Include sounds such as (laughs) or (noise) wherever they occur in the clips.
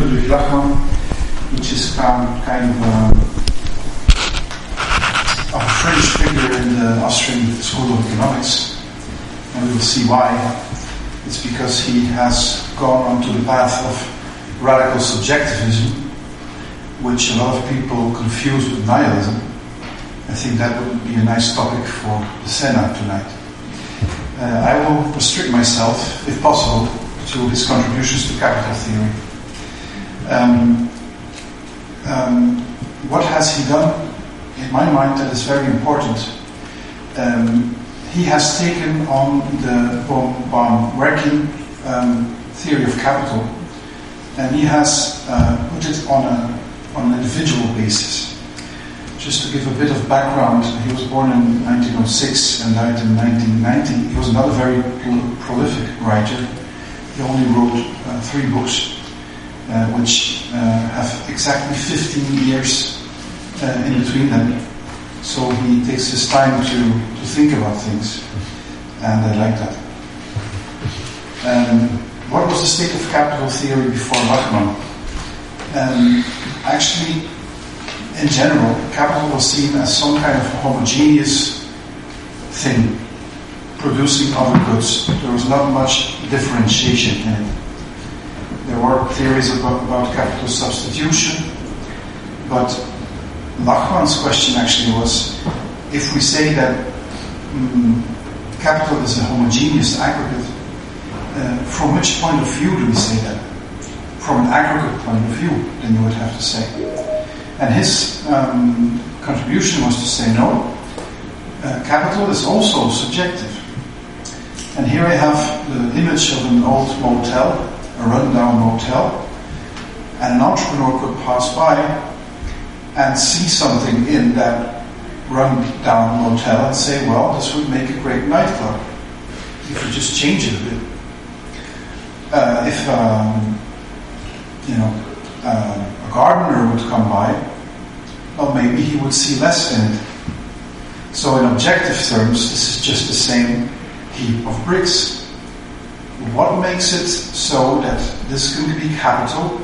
Ludwig Lachmann, which is um, kind of a, of a fringe figure in the Austrian School of Economics, and we will see why. It's because he has gone onto the path of radical subjectivism, which a lot of people confuse with nihilism. I think that would be a nice topic for the Senate tonight. Uh, I will restrict myself, if possible, to his contributions to capital theory. Um, um, what has he done? In my mind, that is very important. Um, he has taken on the Böhm-Bawerkian um, theory of capital, and he has uh, put it on, a, on an individual basis. Just to give a bit of background, he was born in 1906 and died in 1990. He was not a very prolific writer. He only wrote uh, three books which uh, have exactly 15 years uh, in between them. So he takes his time to, to think about things, and I like that. Um, what was the state of capital theory before Lachmann? Um, actually, in general, capital was seen as some kind of homogeneous thing, producing other goods. There was not much differentiation in it. There were theories about, about capital substitution, but Lachmann's question actually was if we say that um, capital is a homogeneous aggregate, uh, from which point of view do we say that? From an aggregate point of view, then you would have to say. And his um, contribution was to say no, uh, capital is also subjective. And here I have the image of an old motel a rundown motel, and an entrepreneur could pass by and see something in that rundown motel and say, well, this would make a great nightclub if you just change it a bit. Uh, if um, you know uh, a gardener would come by, well, maybe he would see less in it. So, in objective terms, this is just the same heap of bricks what makes it so that this can be capital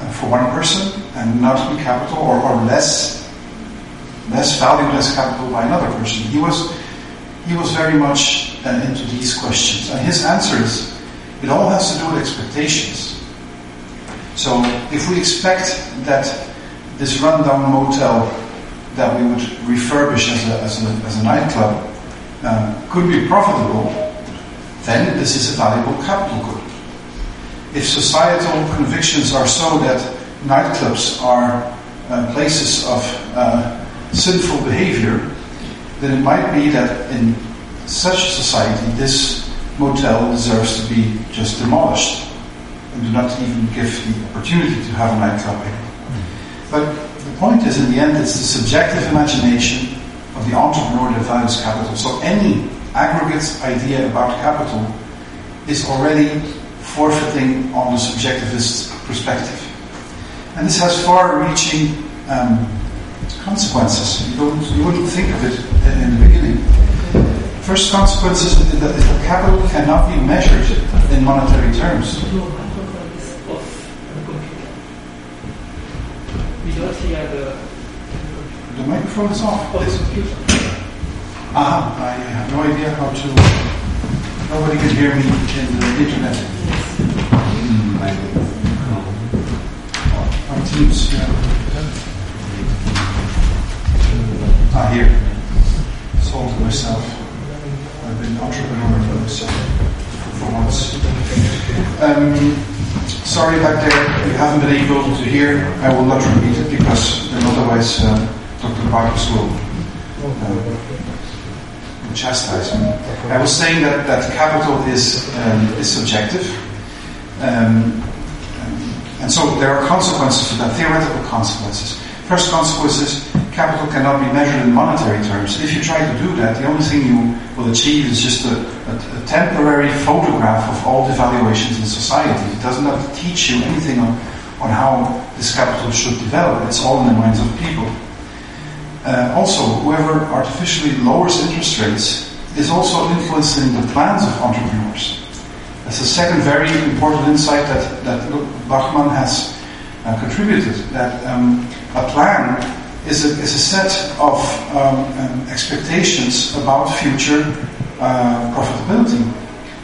uh, for one person and not be capital or, or less less valued as capital by another person? He was he was very much uh, into these questions, and his answer is it all has to do with expectations. So if we expect that this rundown motel that we would refurbish as a, as a, as a nightclub uh, could be profitable, then this is a valuable capital good. If societal convictions are so that nightclubs are uh, places of uh, sinful behavior, then it might be that in such a society this motel deserves to be just demolished and do not even give the opportunity to have a nightclub here. But the point is, in the end, it's the subjective imagination of the entrepreneur that values capital. So any aggregate idea about capital is already forfeiting on the subjectivist perspective. And this has far-reaching um, consequences. You, don't, you wouldn't think of it in the beginning. First consequence is that, is that capital cannot be measured in monetary terms. The microphone is off. Ah, I have no idea how to. Nobody can hear me in the internet. Mm, on Teams, yeah. Ah, here. Sold to myself. I've been entrepreneur for myself for once. Um, sorry back there, you haven't been able to hear. I will not repeat it because then otherwise uh, Dr. Bartos will. Uh, chastisement. I was saying that, that capital is, um, is subjective. Um, and so there are consequences to that, theoretical consequences. First consequence is capital cannot be measured in monetary terms. If you try to do that, the only thing you will achieve is just a, a, a temporary photograph of all the valuations in society. It does not have to teach you anything on, on how this capital should develop. It's all in the minds of people. Uh, also, whoever artificially lowers interest rates is also influencing the plans of entrepreneurs. That's a second very important insight that, that has uh, contributed, that um, a plan is a, is a set of um, um, expectations about future uh, profitability.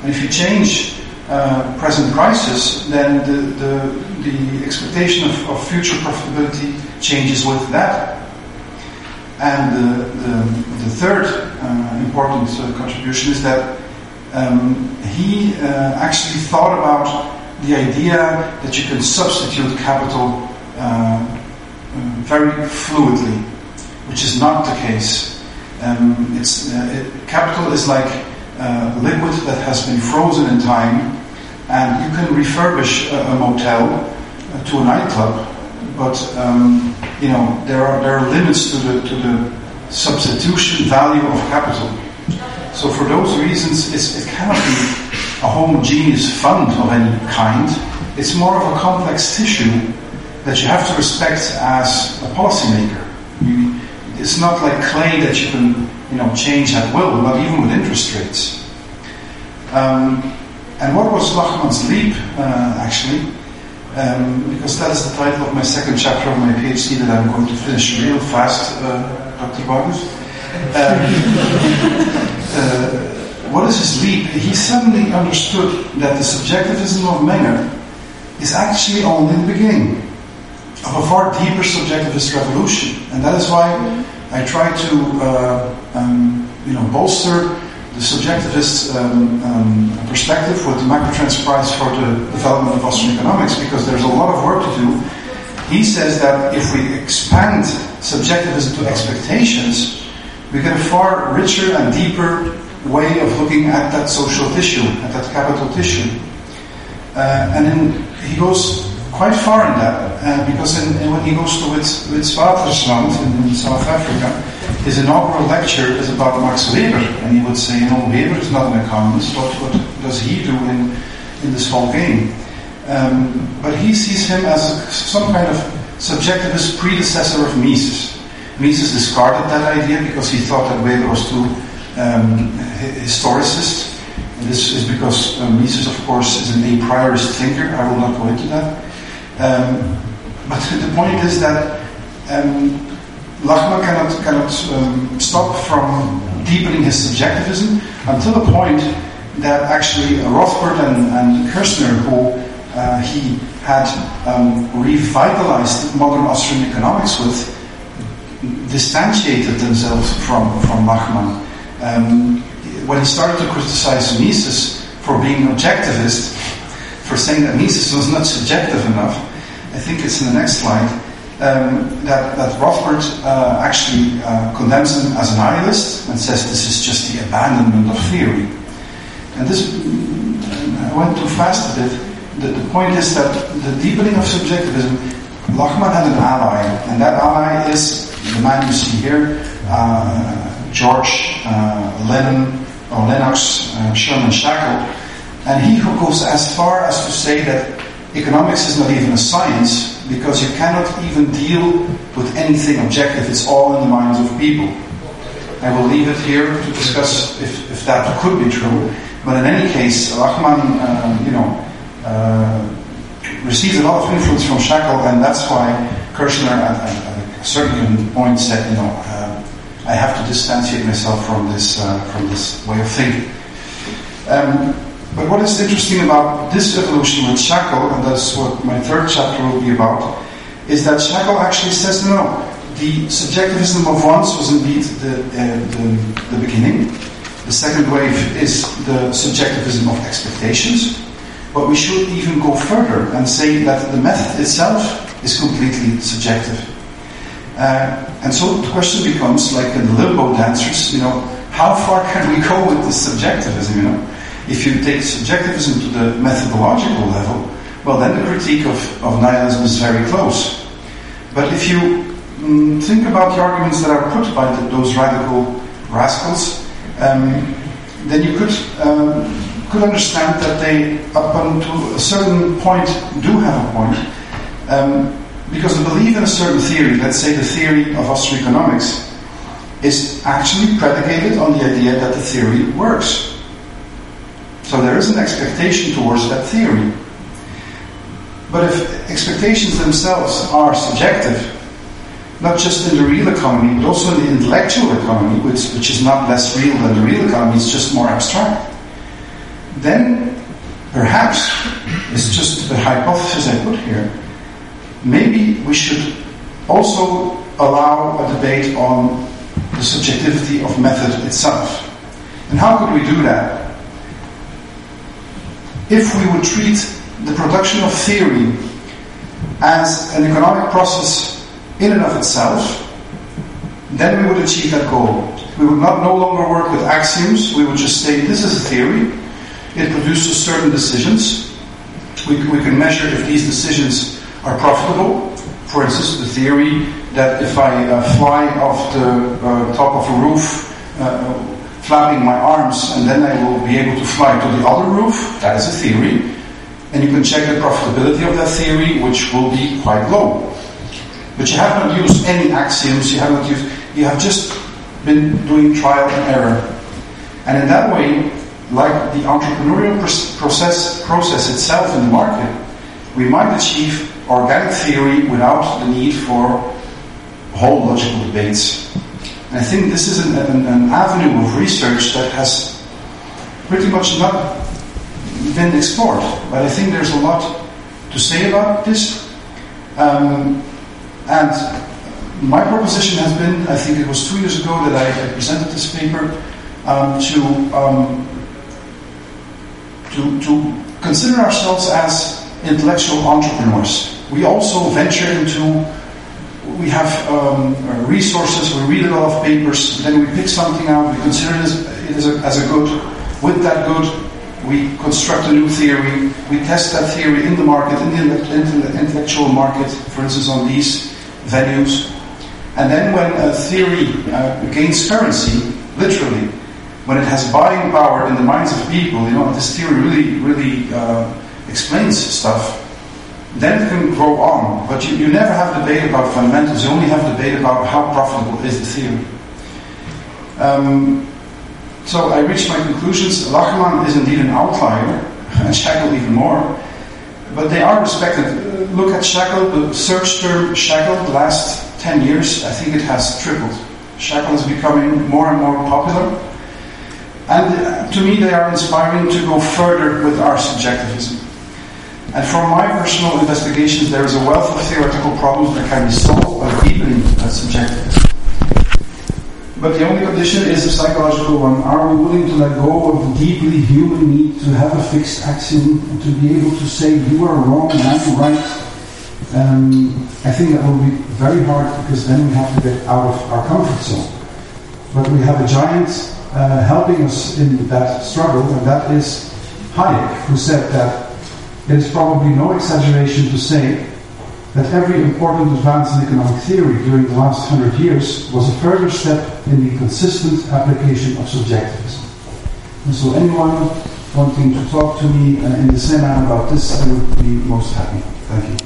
And if you change uh, present prices, then the, the, the expectation of, of, future profitability changes with that. And the, the, the third uh, important uh, contribution is that um, he uh, actually thought about the idea that you can substitute capital uh, very fluidly, which is not the case. Um, it's, uh, it, capital is like liquid that has been frozen in time, and you can refurbish a, a motel to a nightclub, but um, you know there are there are limits to the to the substitution value of capital. So for those reasons, it cannot be a homogeneous fund of any kind. It's more of a complex tissue that you have to respect as a policymaker. You, it's not like clay that you can, you know, change at will, not even with interest rates. Um, and what was Lachmann's leap, uh, actually? Um, because that is the title of my second chapter of my PhD that I'm going to finish real fast, uh, Dr. Vargas. Um, (laughs) uh, what is his leap? He suddenly understood that the subjectivism of Menger is actually only the beginning of a far deeper subjectivist revolution. And that is why I try to uh, um, you know, bolster the subjectivist um, um, perspective with the Macrotrends Prize for the development of Austrian economics because there's a lot of work to do. He says that if we expand subjectivism to expectations, we get a far richer and deeper way of looking at that social tissue, at that capital tissue. Uh, and then he goes quite far in that, uh, because in, in when he goes to Witwatersrand in, in South Africa, his inaugural lecture is about Max Weber, and he would say, you know, Weber is not an economist, what, what does he do in, in this whole game? Um, but he sees him as some kind of subjectivist predecessor of Mises. Mises discarded that idea because he thought that Weber was too um, historicist. And this is because uh, Mises, of course, is an a priorist thinker. I will not go into that. Um, but (laughs) the point is that Lachmann cannot, cannot um, stop from deepening his subjectivism until the point that actually Rothbard and, and who uh, he had um, revitalized modern Austrian economics with, distantiated themselves from, from Lachmann. Um, when he started to criticize Mises for being an objectivist, for saying that Mises was not subjective enough, I think it's in the next slide, um, that, that Rothbard uh, actually uh, condemns him as a nihilist and says this is just the abandonment of theory. And this, I went too fast a bit. The, the point is that the deepening of subjectivism, Lachmann had an ally, and that ally is the man you see here, uh, George uh, Lennon, or Lennox uh, Sharman Shackle, and he who goes as far as to say that economics is not even a science because you cannot even deal with anything objective. It's all in the minds of people. I will leave it here to discuss if, if that could be true. But in any case, Lachmann, uh, you know, uh, received a lot of influence from Shackle, and that's why Kirzner at, at a certain point said, you know, uh, I have to distantiate myself from this uh, from this way of thinking. Um, but what is interesting about this evolution with Shackle, and that's what my third chapter will be about, is that Shackle actually says no, the subjectivism of wants was indeed the, uh, the, the beginning. The second wave is the subjectivism of expectations. But we should even go further and say that the method itself is completely subjective. Uh, and so the question becomes, like in the limbo dancers, you know, how far can we go with the subjectivism, you know? If you take subjectivism to the methodological level, well, then the critique of, of nihilism is very close. But if you mm, think about the arguments that are put by the, those radical rascals, um, then you could um, could understand that they, up until a certain point, do have a point. Um, because the belief in a certain theory, let's say the theory of Austro-economics, is actually predicated on the idea that the theory works. So there is an expectation towards that theory. But if expectations themselves are subjective, not just in the real economy, but also in the intellectual economy, which, which is not less real than the real economy, it's just more abstract, then perhaps, it's just the hypothesis I put here, maybe we should also allow a debate on the subjectivity of method itself. And how could we do that? If we would treat the production of theory as an economic process in and of itself, then we would achieve that goal. We would not no longer work with axioms, we would just say this is a theory, it produces certain decisions. We, we can measure if these decisions are profitable. For instance, the theory that if I uh, fly off the uh, top of a roof, uh, flapping my arms, and then I will be able to fly to the other roof, that is a theory. And you can check the profitability of that theory, which will be quite low. But you have not used any axioms, you have not used, you have just been doing trial and error. And in that way, like the entrepreneurial process, process itself in the market, we might achieve organic theory without the need for whole logical debates. And I think this is an, an, an avenue of research that has pretty much not been explored. But I think there's a lot to say about this. Um, and my proposition has been, I think it was two years ago that I presented this paper, um, to, um, to, to consider ourselves as intellectual entrepreneurs we also venture into we have um, resources, we read a lot of papers, then we pick something out, we consider it as, as, a, as a good. With that good, we construct a new theory, we test that theory in the market, in the intellectual market, for instance, on these venues. And then when a theory uh, gains currency, literally, when it has buying power in the minds of people, you know, this theory really, really uh, explains stuff then it can grow on. But you, you never have debate about fundamentals, you only have debate about how profitable is the theory. Um, so I reached my conclusions. Lachmann is indeed an outlier, (laughs) and Shackle even more. But they are respected. Look at Shackle, the search term Shackle, the last 10 years, I think it has tripled. Shackle is becoming more and more popular. And uh, to me, they are inspiring to go further with our subjectivism. And from my personal investigations, there is a wealth of theoretical problems that can be solved by deepening that subjectivism. But the only condition is a psychological one. Are we willing to let go of the deeply human need to have a fixed axiom and to be able to say you are wrong and I'm right? Um, I think that will be very hard because then we have to get out of our comfort zone. But we have a giant uh, helping us in that struggle, and that is Hayek, who said that it is probably no exaggeration to say that every important advance in economic theory during the last hundred years was a further step in the consistent application of subjectivism. And so anyone wanting to talk to me uh, in the seminar about this, I would be most happy. Thank you.